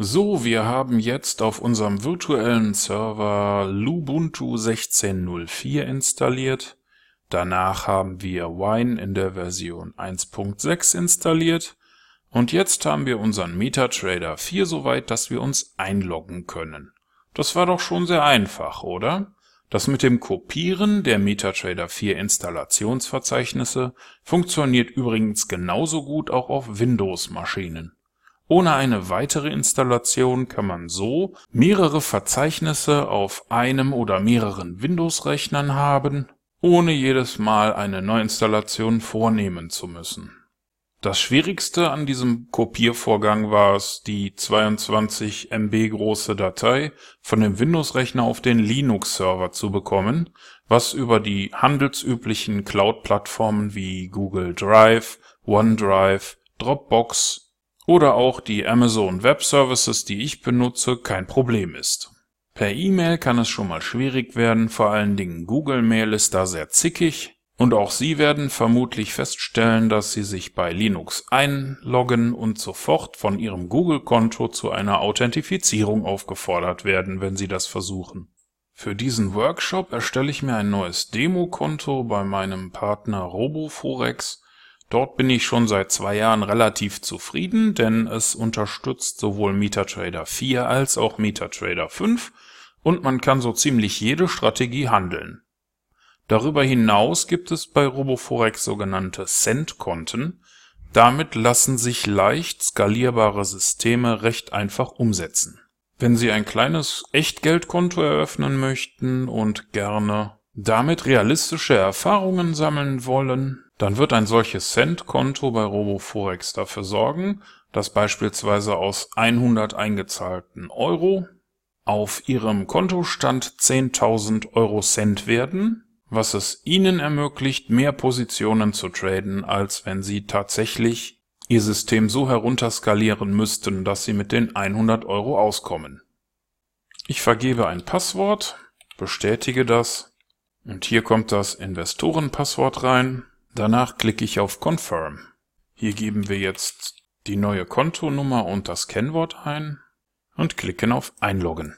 So, wir haben jetzt auf unserem virtuellen Server Lubuntu 16.04 installiert. Danach haben wir Wine in der Version 1.6 installiert. Und jetzt haben wir unseren MetaTrader 4 soweit, dass wir uns einloggen können. Das war doch schon sehr einfach, oder? Das mit dem Kopieren der MetaTrader 4 Installationsverzeichnisse funktioniert übrigens genauso gut auch auf Windows-Maschinen. Ohne eine weitere Installation kann man so mehrere Verzeichnisse auf einem oder mehreren Windows-Rechnern haben, ohne jedes Mal eine Neuinstallation vornehmen zu müssen. Das Schwierigste an diesem Kopiervorgang war es, die 22 MB große Datei von dem Windows-Rechner auf den Linux-Server zu bekommen, was über die handelsüblichen Cloud-Plattformen wie Google Drive, OneDrive, Dropbox oder auch die Amazon Web Services, die ich benutze, kein Problem ist. Per E-Mail kann es schon mal schwierig werden, vor allen Dingen Google Mail ist da sehr zickig und auch Sie werden vermutlich feststellen, dass Sie sich bei Linux einloggen und sofort von Ihrem Google-Konto zu einer Authentifizierung aufgefordert werden, wenn Sie das versuchen. Für diesen Workshop erstelle ich mir ein neues Demokonto bei meinem Partner RoboForex Dort bin ich schon seit zwei Jahren relativ zufrieden, denn es unterstützt sowohl MetaTrader 4 als auch MetaTrader 5 und man kann so ziemlich jede Strategie handeln. Darüber hinaus gibt es bei RoboForex sogenannte Cent-Konten. Damit lassen sich leicht skalierbare Systeme recht einfach umsetzen. Wenn Sie ein kleines Echtgeldkonto eröffnen möchten und gerne damit realistische Erfahrungen sammeln wollen, dann wird ein solches Cent-Konto bei RoboForex dafür sorgen, dass beispielsweise aus 100 eingezahlten Euro auf Ihrem Kontostand 10.000 Euro Cent werden, was es Ihnen ermöglicht, mehr Positionen zu traden, als wenn Sie tatsächlich Ihr System so herunterskalieren müssten, dass Sie mit den 100 Euro auskommen. Ich vergebe ein Passwort, bestätige das und hier kommt das Investorenpasswort rein Danach klicke ich auf Confirm. Hier geben wir jetzt die neue Kontonummer und das Kennwort ein und klicken auf Einloggen